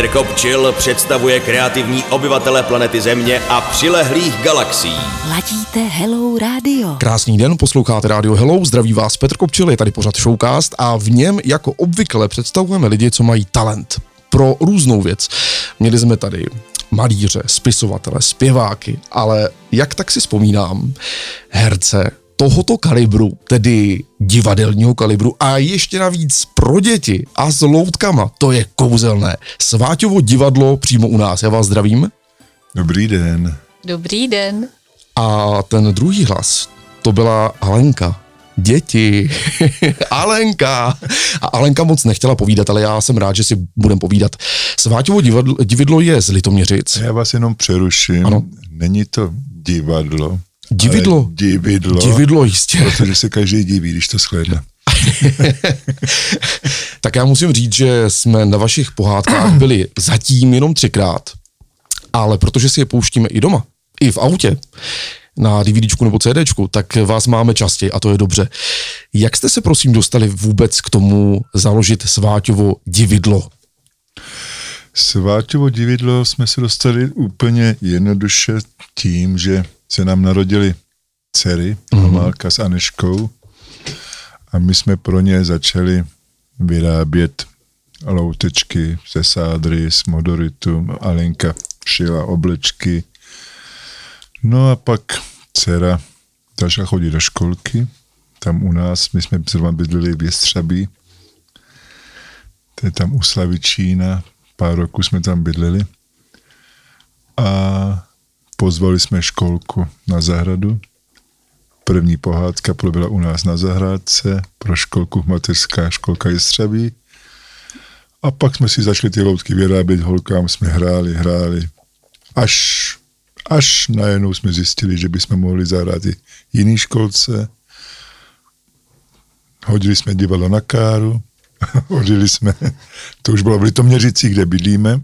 Petr Kopčil představuje kreativní obyvatele planety Země a přilehlých galaxií. Ladíte Hello Radio. Krásný den, posloucháte Radio Hello, zdraví vás Petr Kopčil, je tady pořad Showcast a v něm jako obvykle představujeme lidi, co mají talent pro různou věc. Měli jsme tady malíře, spisovatele, zpěváky, ale jak tak si vzpomínám, herce, tohoto kalibru, tedy divadelního kalibru a ještě navíc pro děti a s loutkama, to je kouzelné. Sváťovo divadlo přímo u nás, já vás zdravím. Dobrý den. Dobrý den. A ten druhý hlas, to byla Alenka. Děti. Alenka. A Alenka moc nechtěla povídat, ale já jsem rád, že si budem povídat. Sváťovo divadlo, divadlo je z Litoměřic. Já vás jenom přeruším. Ano. Není to divadlo. Dividlo. ale Dividlo. Dividlo, jistě. Protože se každý diví, když to shlédne. tak já musím říct, že jsme na vašich pohádkách byli zatím jenom třikrát, ale protože si je pouštíme i doma, i v autě, na DVDčku nebo CDčku, tak vás máme častěji a to je dobře. Jak jste se prosím dostali vůbec k tomu založit Sváťovo dividlo? Sváťovo dividlo jsme se dostali úplně jednoduše tím, že se nám narodili dcery, Mhm. Amálka s Aneškou a my jsme pro ně začali vyrábět loutečky ze sádry, z modoritu, Alenka šila oblečky. No a pak dcera začala chodit do školky, tam u nás, my jsme zrovna bydleli v Jestřabí, to je tam u Slavičína, pár roků jsme tam bydleli a pozvali jsme školku na zahradu. První pohádka proběhla u nás na zahrádce, pro školku mateřská školka Jestřabí. A pak jsme si začali ty loutky vyrábět, holkám jsme hráli, hráli. Až, až najednou jsme zjistili, že bychom mohli zahrát i jiný školce. Hodili jsme divadlo na káru, hodili jsme, to už bylo v Litoměřicích, kde bydlíme.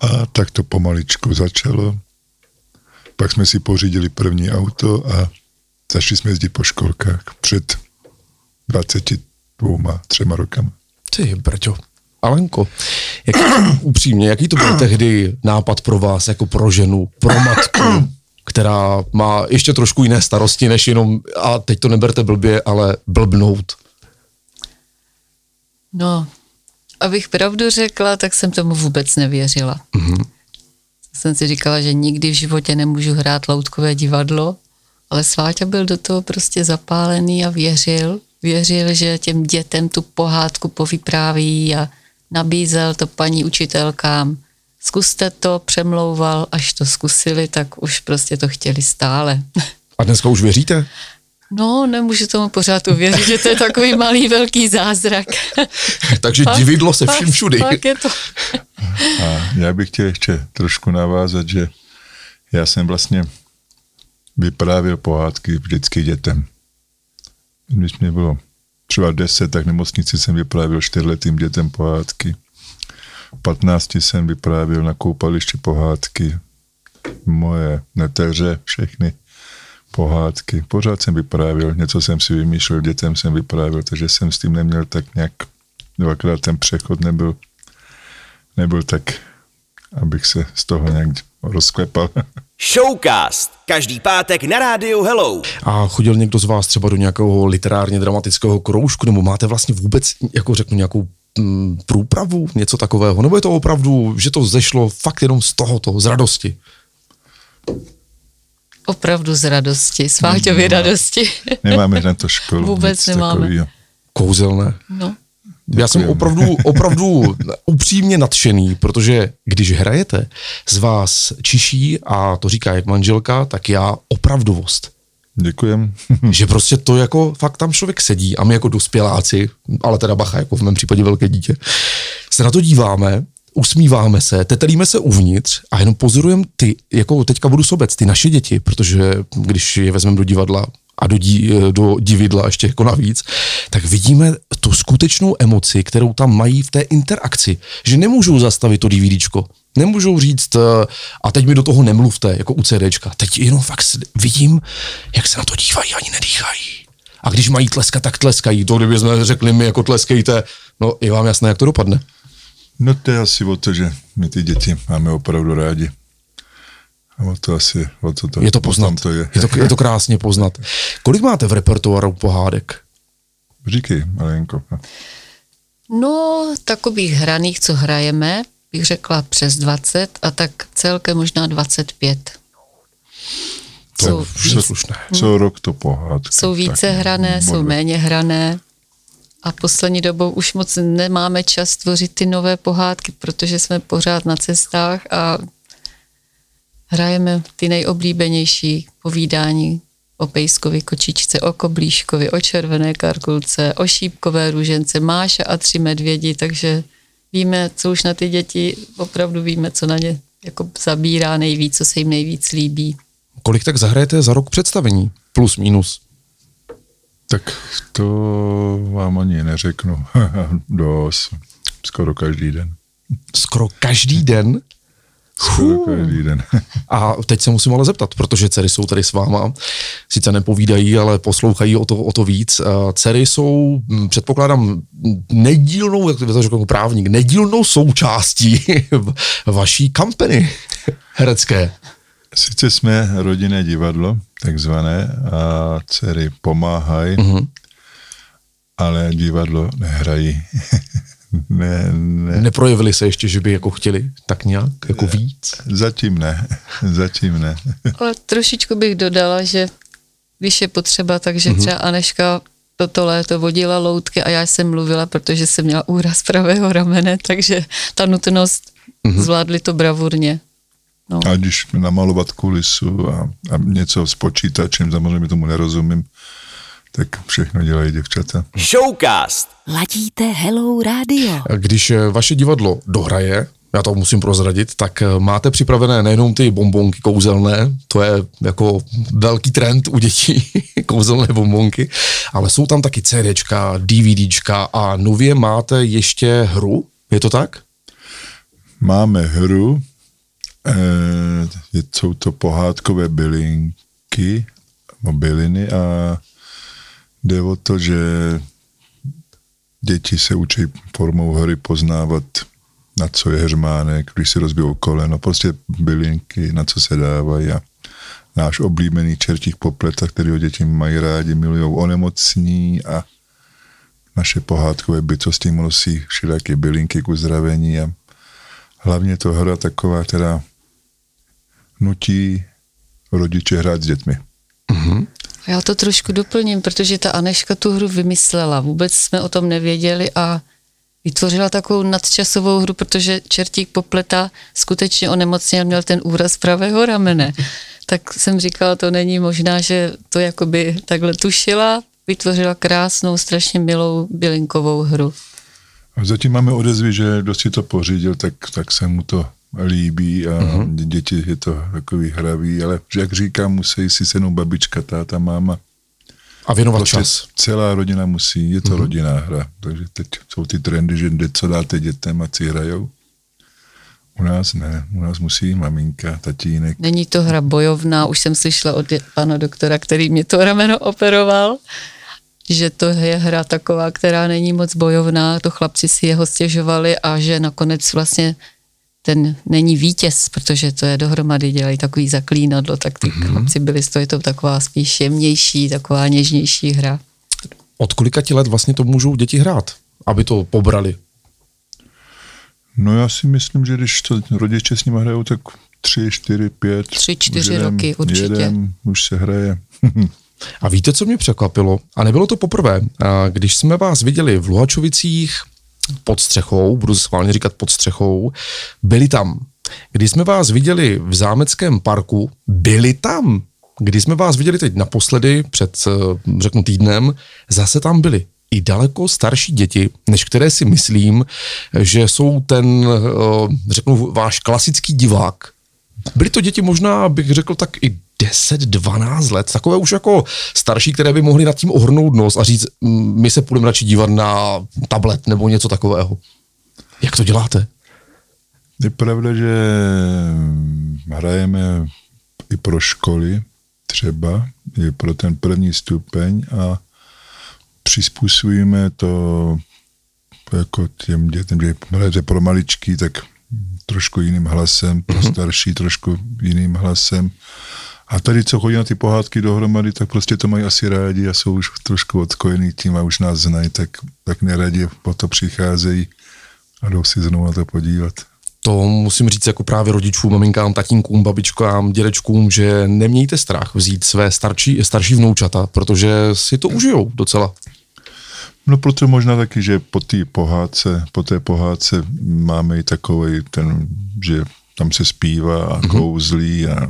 A tak to pomaličku začalo. Pak jsme si pořídili první auto a začali jsme jezdit po školkách před 22, třema rokama. Ty, Brťo. Alenko, jaký, upřímně, jaký to byl tehdy nápad pro vás, jako pro ženu, pro matku, která má ještě trošku jiné starosti, než jenom, a teď to neberte blbě, ale blbnout. No, abych pravdu řekla, tak jsem tomu vůbec nevěřila. Mm-hmm. Jsem si říkala, že nikdy v životě nemůžu hrát loutkové divadlo, ale Sváťa byl do toho prostě zapálený a věřil. Věřil, že těm dětem tu pohádku povypráví a nabízel to paní učitelkám. Zkuste to, přemlouval, až to zkusili, tak už prostě to chtěli stále. A dneska už věříte? No, nemůžu tomu pořád uvěřit, že to je takový malý velký zázrak. Takže Fakt, dividlo se vším všudy. fakt je to. A já bych chtěl ještě trošku navázat, že já jsem vlastně vyprávěl pohádky vždycky dětem. Když mě bylo třeba 10, tak v nemocnici jsem vyprávěl čtyřletým dětem pohádky. V 15 jsem vyprávěl na koupališti pohádky. Moje neteře, všechny pohádky. Pořád jsem vyprávěl, něco jsem si vymýšlel, dětem jsem vyprávěl, takže jsem s tím neměl tak nějak, dvakrát ten přechod nebyl, nebyl tak, abych se z toho nějak rozklepal. Showcast. Každý pátek na rádiu Hello. A chodil někdo z vás třeba do nějakého literárně dramatického kroužku, nebo máte vlastně vůbec, jako řeknu, nějakou mm, průpravu, něco takového? Nebo je to opravdu, že to zešlo fakt jenom z tohoto, z radosti? Opravdu z radosti, z Váťovy radosti. Nemáme na to školu. Vůbec nemáme. takovýho. Kouzelné. No, Já jsem Děkujeme. opravdu, opravdu upřímně nadšený, protože když hrajete, z vás čiší a to říká jak manželka, tak já opravdovost. Děkujem. že prostě to jako fakt tam člověk sedí a my jako dospěláci, ale teda bacha, jako v mém případě velké dítě, se na to díváme, usmíváme se, tetelíme se uvnitř a jenom pozorujeme ty, jako teďka budu sobec, ty naše děti, protože když je vezmeme do divadla a do, dí, do dividla ještě jako navíc, tak vidíme tu skutečnou emoci, kterou tam mají v té interakci, že nemůžou zastavit to DVDčko, nemůžou říct eh, a teď mi do toho nemluvte, jako u CDčka. Teď jenom fakt vidím, jak se na to dívají, ani nedýchají. A když mají tleskat, tak tleskají. To, kdyby jsme řekli my jako tleskejte, no je vám jasné, jak to dopadne. No to je asi o to, že my ty děti máme opravdu rádi. A o to asi, o to, to Je to poznat. To je. je, to, je to krásně poznat. Kolik máte v repertoáru pohádek? Říkej, Malenko. No, takových hraných, co hrajeme, bych řekla přes 20 a tak celkem možná 25. To Jsou, je slušné. Co rok to pohádka. jsou více tak hrané, jsou bodle. méně hrané a poslední dobou už moc nemáme čas tvořit ty nové pohádky, protože jsme pořád na cestách a hrajeme ty nejoblíbenější povídání o pejskovi kočičce, o koblíškovi, o červené karkulce, o šípkové růžence, Máša a tři medvědi, takže víme, co už na ty děti, opravdu víme, co na ně jako zabírá nejvíc, co se jim nejvíc líbí. Kolik tak zahrajete za rok představení? Plus, minus. Tak to vám ani neřeknu. Dost. Skoro každý den. Skoro každý den. Skoro každý den. A teď se musím ale zeptat, protože dcery jsou tady s váma, sice nepovídají, ale poslouchají o to, o to víc. Dcery jsou, hm, předpokládám, nedílnou, jak to řekl právník, nedílnou součástí vaší kampany herecké. Sice jsme rodinné divadlo, takzvané, a dcery pomáhají, Mhm. mm-hmm. ale divadlo nehrají. ne, ne, Neprojevili se ještě, že by jako chtěli tak nějak, jako víc? zatím ne, zatím ne. Ale trošičku bych dodala, že když je potřeba, takže Mhm. třeba Aneška toto léto vodila loutky a já jsem mluvila, protože jsem měla úraz pravého ramene, takže ta nutnost Mhm. zvládli to bravurně. No. A když namalovat kulisu a, a něco s počítačem, samozřejmě tomu nerozumím, tak všechno dělají děvčata. Showcast. Ladíte Hello Radio. Když eh, vaše divadlo dohraje, já to musím prozradit, tak eh, máte připravené nejenom ty bombonky kouzelné, to je jako velký trend u dětí, kouzelné bombonky, ale jsou tam taky CDčka, DVDčka a nově máte ještě hru, je to tak? Máme hru, je- jsou to pohádkové bylinky, byliny a jde o to, že děti se učí formou hry poznávat, na co je heřmánek, když si rozbijou koleno, prostě bylinky, na co se dávají a náš oblíbený čertích popleta, který děti mají rádi, milují, onemocní a naše pohádkové bytosti mu nosí všelijaké bylinky k uzdravení a hlavně to hra taková, která nutí rodiče hrát s dětmi. A Já to trošku doplním, protože ta Aneška tu hru vymyslela. Vůbec jsme o tom nevěděli a vytvořila takovou nadčasovou hru, protože čertík popleta skutečně onemocněl, měl ten úraz pravého ramene. Tak jsem říkala, to není možná, že to jakoby takhle tušila, vytvořila krásnou, strašně milou bylinkovou hru. A zatím máme odezvy, že kdo si to pořídil, tak, tak se mu to líbí a uh-huh. děti je to takový hravý, ale jak říkám, musí si senou babička, táta, máma. A věnovat Prostě čas. celá rodina musí, je to uh-huh. rodinná hra. Takže teď jsou ty trendy, že jde, co dáte dětem a si hrajou. U nás ne, u nás musí maminka, tatínek. Není to hra bojovná, už jsem slyšela od pana doktora, který mě to rameno operoval, že to je hra taková, která není moc bojovná, to chlapci si jeho stěžovali a že nakonec vlastně ten není vítěz, protože to je dohromady, dělají takový zaklínadlo, tak ty mm-hmm. chlapci byli z toho, je to taková spíš jemnější, taková něžnější hra. Od kolika ti let vlastně to můžou děti hrát, aby to pobrali? No já si myslím, že když to rodiče s nimi hrajou, tak tři, čtyři, pět. Tři, čtyři už jedem- roky určitě. Jedem, už se hraje. A víte, co mě překvapilo? A nebylo to poprvé. A když jsme vás viděli v Luhačovicích pod střechou, budu schválně říkat pod střechou, byli tam. Když jsme vás viděli v Zámeckém parku, byli tam. Když jsme vás viděli teď naposledy, před, eh, řeknu týdnem, zase tam byli i daleko starší děti, než které si myslím, že jsou ten, eh, řeknu, váš klasický divák. Byly to děti možná, bych řekl, tak i 10-12 let, takové už jako starší, které by mohly nad tím ohrnout nos a říct, "Mm, my se půjdeme radši dívat na tablet nebo něco takového. Jak to děláte? Je pravda, že hrajeme i pro školy, třeba i pro ten první stupeň a přizpůsobíme to jako těm dětem, že hraje pro maličký, tak trošku jiným hlasem, pro Mhm. starší trošku jiným hlasem. A tady, co chodí na ty pohádky dohromady, tak prostě to mají asi rádi a jsou už trošku odkojený tím a už nás znají, tak, tak neradě po to přicházejí a jdou si znovu na to podívat. To musím říct jako právě rodičům, maminkám, tatínkům, babičkám, dědečkům, že nemějte strach vzít své starší, starší vnoučata, protože si to užijou docela. No proto možná taky, že po té pohádce, po té pohádce máme i takový ten, že tam se zpívá a kouzlí a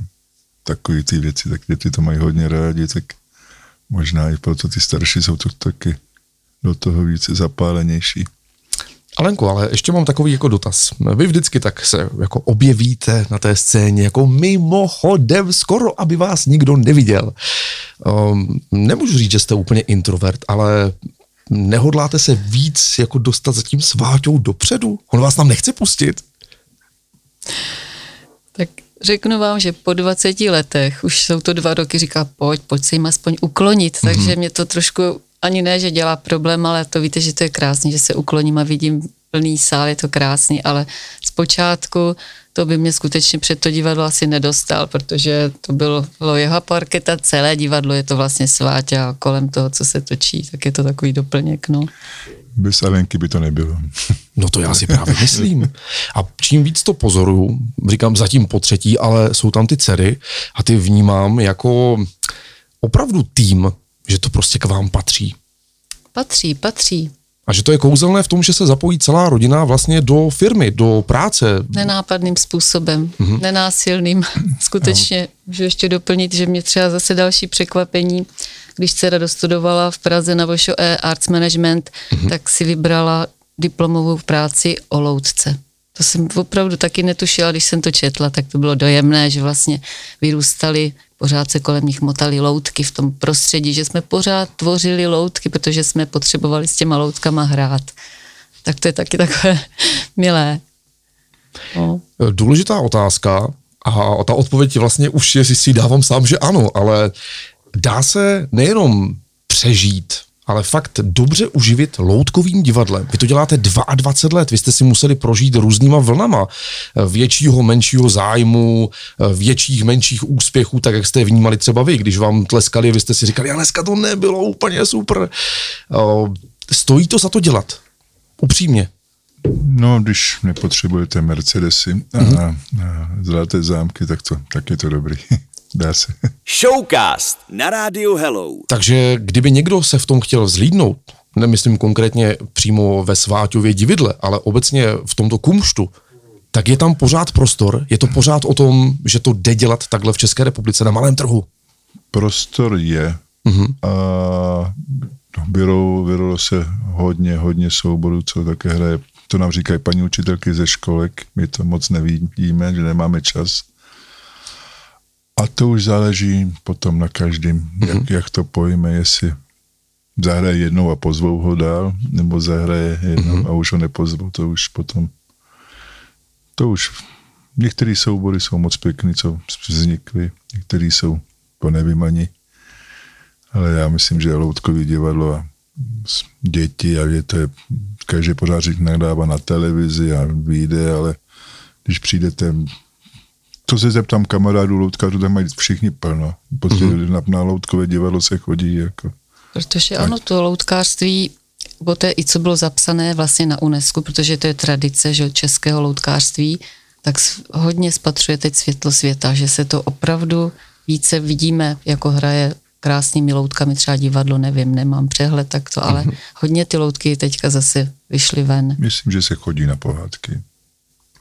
takový ty věci, tak děti to mají hodně rádi, tak možná i proto ty starší jsou to taky do toho více zapálenější. Alenko, ale ještě mám takový jako dotaz. Vy vždycky tak se jako objevíte na té scéně jako mimochodem, skoro aby vás nikdo neviděl. Um, nemůžu říct, že jste úplně introvert, ale nehodláte se víc jako dostat za tím sváťou dopředu? On vás tam nechce pustit? Tak řeknu vám, že po 20 letech, už jsou to dva roky, říká, pojď, pojď se jim aspoň uklonit, Mhm. takže mě to trošku ani ne, že dělá problém, ale to víte, že to je krásný, že se ukloním a vidím plný sál, je to krásný, ale zpočátku to by mě skutečně před to divadlo asi nedostal, protože to bylo, bylo jeho parketa, celé divadlo je to vlastně sváťa a kolem toho, co se točí, tak je to takový doplněk, no. Bez Alenky by to nebylo. No to já si právě myslím. A čím víc to pozoruju, říkám zatím po třetí, ale jsou tam ty dcery a ty vnímám jako opravdu tým, že to prostě k vám patří. Patří, patří. A že to je kouzelné v tom, že se zapojí celá rodina vlastně do firmy, do práce. nenápadným způsobem, Mhm. mm-hmm. nenásilným. Skutečně můžu ještě doplnit, že mě třeba zase další překvapení, když dcera dostudovala v Praze na VŠE Arts Management, Mhm. mm-hmm. tak si vybrala diplomovou práci o loutce. To jsem opravdu taky netušila, když jsem to četla, tak to bylo dojemné, že vlastně vyrůstali, pořád se kolem nich motaly loutky v tom prostředí, že jsme pořád tvořili loutky, protože jsme potřebovali s těma loutkama hrát. Tak to je taky takové milé. No. Důležitá otázka a ta odpověď vlastně už je, si dávám sám, že ano, ale dá se nejenom přežít, ale fakt dobře uživit loutkovým divadlem. Vy to děláte 22 let, vy jste si museli prožít různýma vlnama většího, menšího zájmu, větších, menších úspěchů, tak jak jste je vnímali třeba vy, když vám tleskali, vy jste si říkali, a dneska to nebylo úplně super. Stojí to za to dělat? Upřímně. No, když nepotřebujete Mercedesy a, mm-hmm. a zlaté zámky, tak, to, tak je to dobrý. Dá se. Showcast na rádiu Hello. Takže kdyby někdo se v tom chtěl zlídnout, nemyslím konkrétně přímo ve Sváťově dividle, ale obecně v tomto kumštu, tak je tam pořád prostor, je to pořád o tom, že to jde dělat takhle v České republice na malém trhu. Prostor je mm-hmm. a vyrolo, vyrolo se hodně, hodně souborů, co také hraje. To nám říkají paní učitelky ze školek, my to moc nevidíme, že nemáme čas. A to už záleží potom na každém, mm-hmm. jak, jak to pojme, jestli zahraje jednou a pozvou ho dál, nebo zahraje jednou mm-hmm. a už ho nepozvou, to už potom, to už, některé soubory jsou moc pěkný, co vznikly, některé jsou po nevím ani, ale já myslím, že loutkový divadlo a děti a že to je, každý pořád nadává na televizi a vyjde, ale když přijdete to se zeptám kamarádů loutkářů, tam mají všichni plno. Prostě mm-hmm. na, na loutkové divadlo se chodí jako... Protože ano, to loutkářství, poté i co bylo zapsané vlastně na UNESCO, protože to je tradice že českého loutkářství, tak hodně spatřuje teď světlo světa, že se to opravdu více vidíme, jako hraje krásnými loutkami třeba divadlo, nevím, nemám přehled takto, ale mm-hmm. hodně ty loutky teďka zase vyšly ven. Myslím, že se chodí na pohádky.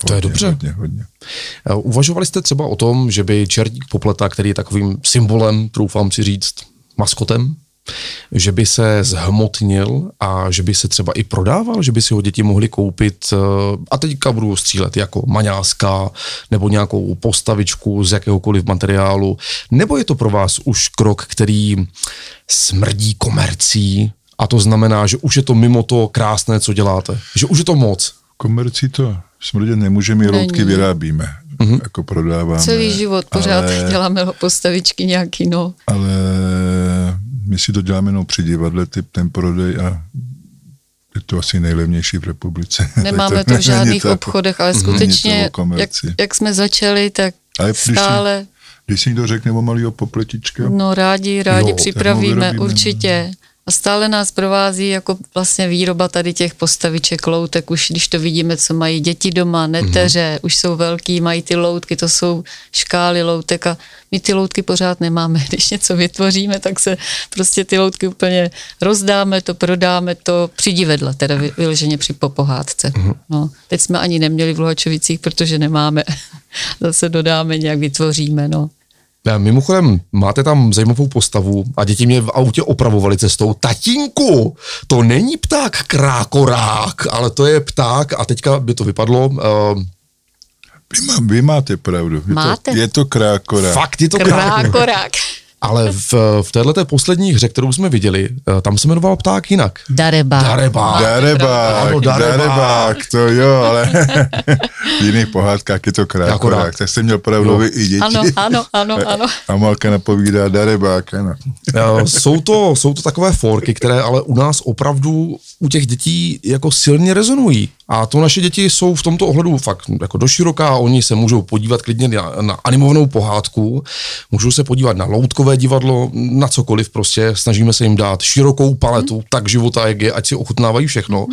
Hodně, to je dobře. Hodně, hodně. Uvažovali jste třeba o tom, že by čertík popleta, který je takovým symbolem, troufám si říct, maskotem, že by se zhmotnil a že by se třeba i prodával, že by si ho děti mohly koupit a teďka budu střílet jako maňáska nebo nějakou postavičku z jakéhokoliv materiálu, nebo je to pro vás už krok, který smrdí komercí a to znamená, že už je to mimo to krásné, co děláte, že už je to moc. Komercí to smrdět nemůžeme, loutky vyrábíme, mm-hmm. jako prodáváme. Celý život pořád ale, děláme postavičky nějaký, no. Ale my si to děláme jenom při divadle, typ ten prodej a je to asi nejlevnější v republice. Nemáme to v není žádných tak- obchodech, ale to o skutečně, jak, jak jsme začali, tak Ale když si- stále, Když si někdo řekne o malýho popletička, no rádi, rádi Jo, připravíme, určitě. A stále nás provází jako vlastně výroba tady těch postaviček, loutek, už když to vidíme, co mají děti doma, neteře, už jsou velký, mají ty loutky, to jsou škály loutek a my ty loutky pořád nemáme. Když něco vytvoříme, tak se prostě ty loutky úplně rozdáme, to prodáme, to při divadle, teda vy- vyloženě při popohádce. No, teď jsme ani neměli v Luhačovicích, protože nemáme. Zase dodáme, nějak vytvoříme, no. Já, Mimochodem, máte tam zajímavou postavu a děti mě v autě opravovali cestou. Tatínku, to není pták krákorák, ale to je pták a teďka by to vypadlo. Uh, vy, má, vy máte pravdu. Je Máte. To, je to krákora. fakt je to krákorák. Krákorák. Ale v, v této poslední hře, kterou jsme viděli, eh, tam se jmenoval pták jinak. Dareba. Darebák. Darebák, Ano, darebák. darebák, to jo, ale v jiných pohádkách je to Krákorák. krákorák. Tak jsem měl pravdu i děti. Ano, ano, ano, ano. A Malka napovídá darebák, ano. Eh, jsou, to, jsou to takové forky, které ale u nás opravdu u těch dětí jako silně rezonují. A to naše děti jsou v tomto ohledu fakt jako doširoká, oni se můžou podívat klidně na, na animovanou pohádku, můžou se podívat na loutkové divadlo, na cokoliv prostě, snažíme se jim dát širokou paletu, tak života, jak je, ať si ochutnávají všechno.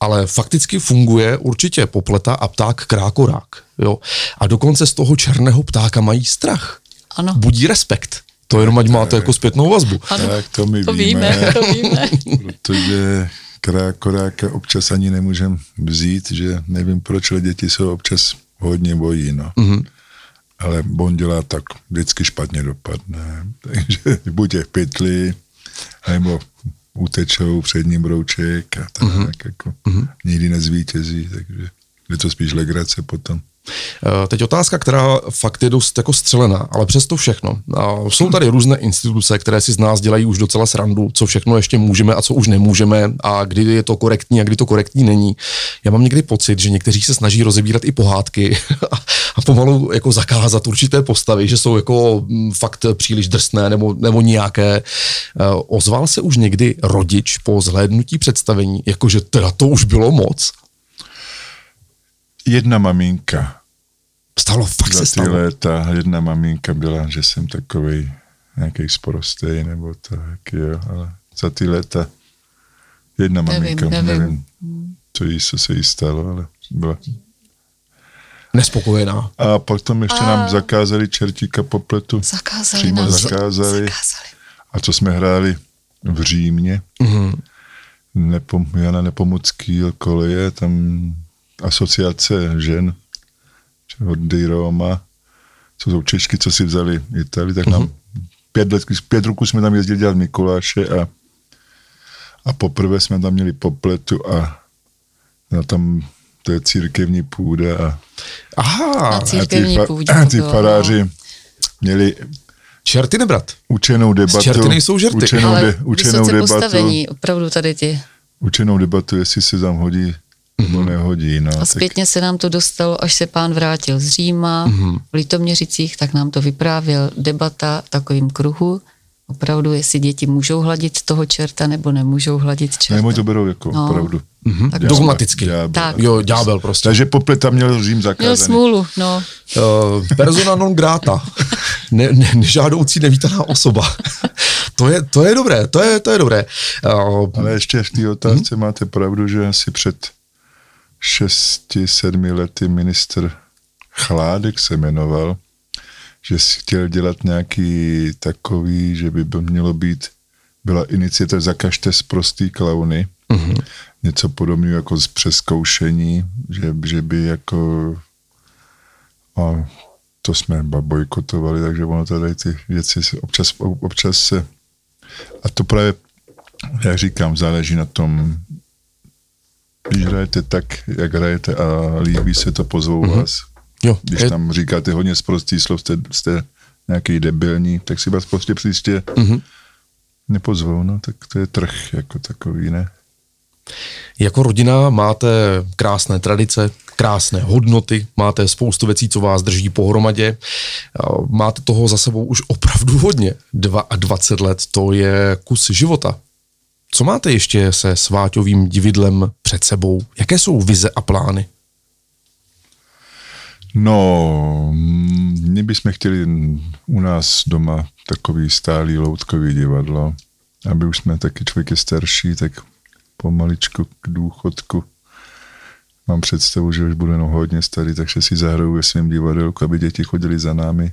Ale fakticky funguje určitě popleta a pták krákorák. Jo? A dokonce z toho černého ptáka mají strach. Ano. Budí respekt. To jenom ať máte jako zpětnou vazbu. Ano, Tak to my to víme. víme, to víme. Protože krákoráka občas ani nemůžem vzít, že nevím, proč děti se občas hodně bojí, no. Mm-hmm. Ale on dělá tak, vždycky špatně dopadne. Takže buď je v pytli, nebo utečou před ním brouček a tak, mm-hmm. jako mm-hmm. nikdy nezvítězí, takže je to spíš legrace potom. Eh, Teď otázka, která fakt je dost jako střelená, ale přesto všechno. Jsou tady různé instituce, které si z nás dělají už docela srandu, co všechno ještě můžeme a co už nemůžeme a kdy je to korektní a kdy to korektní není. Já mám někdy pocit, že někteří se snaží rozebírat i pohádky a, a pomalu jako zakázat určité postavy, že jsou jako mm, fakt příliš drsné nebo, nebo nějaké. Eh, Ozval se už někdy rodič po zhlédnutí představení, jakože teda to už bylo moc. Jedna maminka Stalo, fakt se za ty stalo. léta, jedna maminka byla, že jsem takový nějaký sporostej nebo tak, jo, ale za ty léta jedna Nevím, maminka, nevím. nevím, co, jí, co se jí stalo, ale byla. Nespokojená. A potom ještě A- nám zakázali čertíka popletu. Zakázali Přímo nám. zakázali. Zakázali. A co jsme hráli v Římě, Mhm. Nepom, Jana Nepomucký koleje, tam asociace žen od Roma, co jsou Češky, co si vzali Itali, tak nám pět, let, pět roků jsme tam jezdili dělat Mikuláše a, a poprvé jsme tam měli popletu a na tam to je církevní půda a, Aha, Na a ty, církevní půdě a ty no. faráři měli čerty nebrat. učenou debatu. čerty nejsou žerty. Učenou, Ale de, učenou debatu. postavení, opravdu tady ty. Učenou debatu, jestli se tam hodí nebo nehodí. No, A tak zpětně se nám to dostalo, až se pán vrátil z Říma, Mhm. v Litoměřicích, tak nám to vyprávěl debata v takovým kruhu, opravdu, jestli děti můžou hladit toho čerta, nebo nemůžou hladit čerta. nebo to berou jako No. opravdu. Mhm. Tak- Dogmaticky. Ďábel. Tak. Jo, ďábel prostě. Takže popleta měl Řím Měl zakázaný. smůlu, no. Uh, persona non grata. Ne, ne, nežádoucí nevítaná osoba. to, je, to je dobré, to je, to je dobré. Uh, Ale ještě v té otázce máte pravdu, že asi před šesti, sedmi lety ministr Chládek se jmenoval, že si chtěl dělat nějaký takový, že by mělo být, byla iniciativa Zakažte z prostý klauny, mm-hmm. něco podobného jako z přeskoušení, že, že by jako a to jsme bojkotovali, takže ono tady ty věci se občas, občas se a to právě, jak říkám, záleží na tom, když hrajete tak, jak hrajete a líbí se to, pozvou mm-hmm. vás. jo, Když je, tam říkáte hodně zprostý slov, jste, jste nějaký debilní, tak si vás prostě příště Mhm. nepozvou, no, tak to je trh jako takový, ne? jako rodina máte krásné tradice, krásné hodnoty, máte spoustu věcí, co vás drží pohromadě. Máte toho za sebou už opravdu hodně. 22 let, to je kus života. Co máte ještě se sváťovým dividlem před sebou? Jaké jsou vize a plány? No, my bychom chtěli u nás doma takový stálý loutkový divadlo, aby už jsme taky člověk starší, tak pomaličku k důchodku. Mám představu, že už budu jenom hodně starý, takže si zahraju ve svém divadelku, aby děti chodili za námi,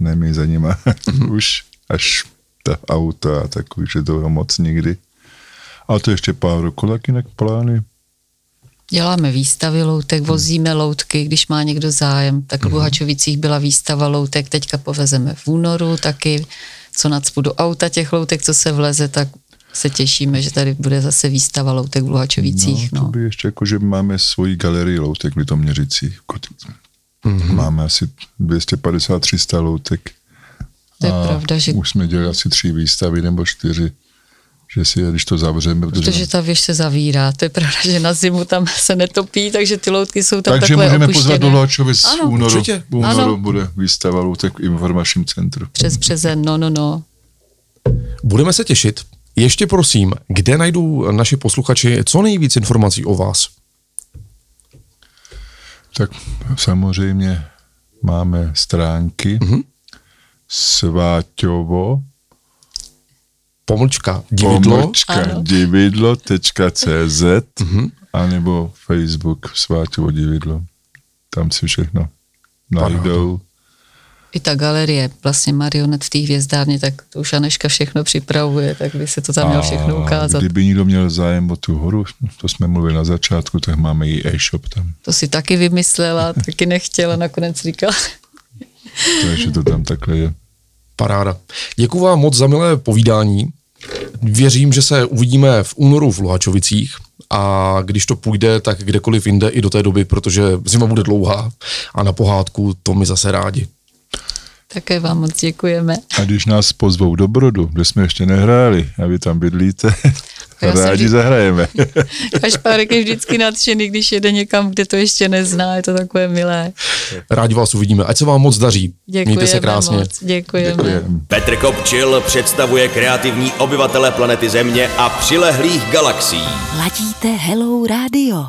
ne my za nima. už až ta auta a takový, že toho moc nikdy. A to ještě pár roku, tak jinak plány. Děláme výstavy loutek, vozíme loutky, když má někdo zájem. Tak v Luhačovicích byla výstava loutek, teďka povezeme v únoru taky, co nacpu do auta těch loutek, co se vleze, tak se těšíme, že tady bude zase výstava loutek v Luhačovicích. No, No, to by ještě jako, že máme svoji galerii loutek v Litoměřicích. Mm-hmm. Máme asi 250-300 loutek. to je A pravda, že Už jsme dělali asi tři výstavy nebo čtyři, že si je, když to zavřeme, protože, Protože ta věž se zavírá. To je pravda, že na zimu tam se netopí, takže ty loutky jsou tam Takže takové můžeme opuštěné. pozvat do Lohačovic v Ano, únoru. určitě. Únoru Ano. bude výstava loutek v informačním centru. Přes březen, no, no, no. Budeme se těšit. Ještě prosím, kde najdou naši posluchači co nejvíc informací o vás? Tak samozřejmě máme stránky Mhm. mm-hmm. sváťovo Pomlčka dividlo. pomlčka Ano. dividlo.cz Mhm. anebo Facebook sváťovo dividlo. Tam si všechno najdou. I ta galerie, vlastně marionet v té hvězdárně, tak to už Aneška všechno připravuje, tak by se to tam měl všechno ukázat. kdyby někdo měl zájem o tu horu, to jsme mluvili na začátku, tak máme i e-shop tam. To si taky vymyslela, taky nechtěla, nakonec říkala. Takže to tam takhle je. Paráda. Děkuji vám moc za milé povídání. Věřím, že se uvidíme v únoru v Luhačovicích a když to půjde, tak kdekoliv jinde i do té doby, protože zima bude dlouhá a na pohádku to my zase rádi. Také vám moc děkujeme. A když nás pozvou do Brodu, kde jsme ještě nehráli, a vy tam bydlíte, Já rádi vždy- zahrajeme. Kašpárek je vždycky nadšený, když jede někam, kde to ještě nezná, je to takové milé. Rádi vás uvidíme. Ať se vám moc daří. Děkujeme Mějte se krásně. moc, děkujeme. Děkujeme. Petr Kopčil představuje kreativní obyvatele planety Země a přilehlých galaxií. Ladíte Hello Radio.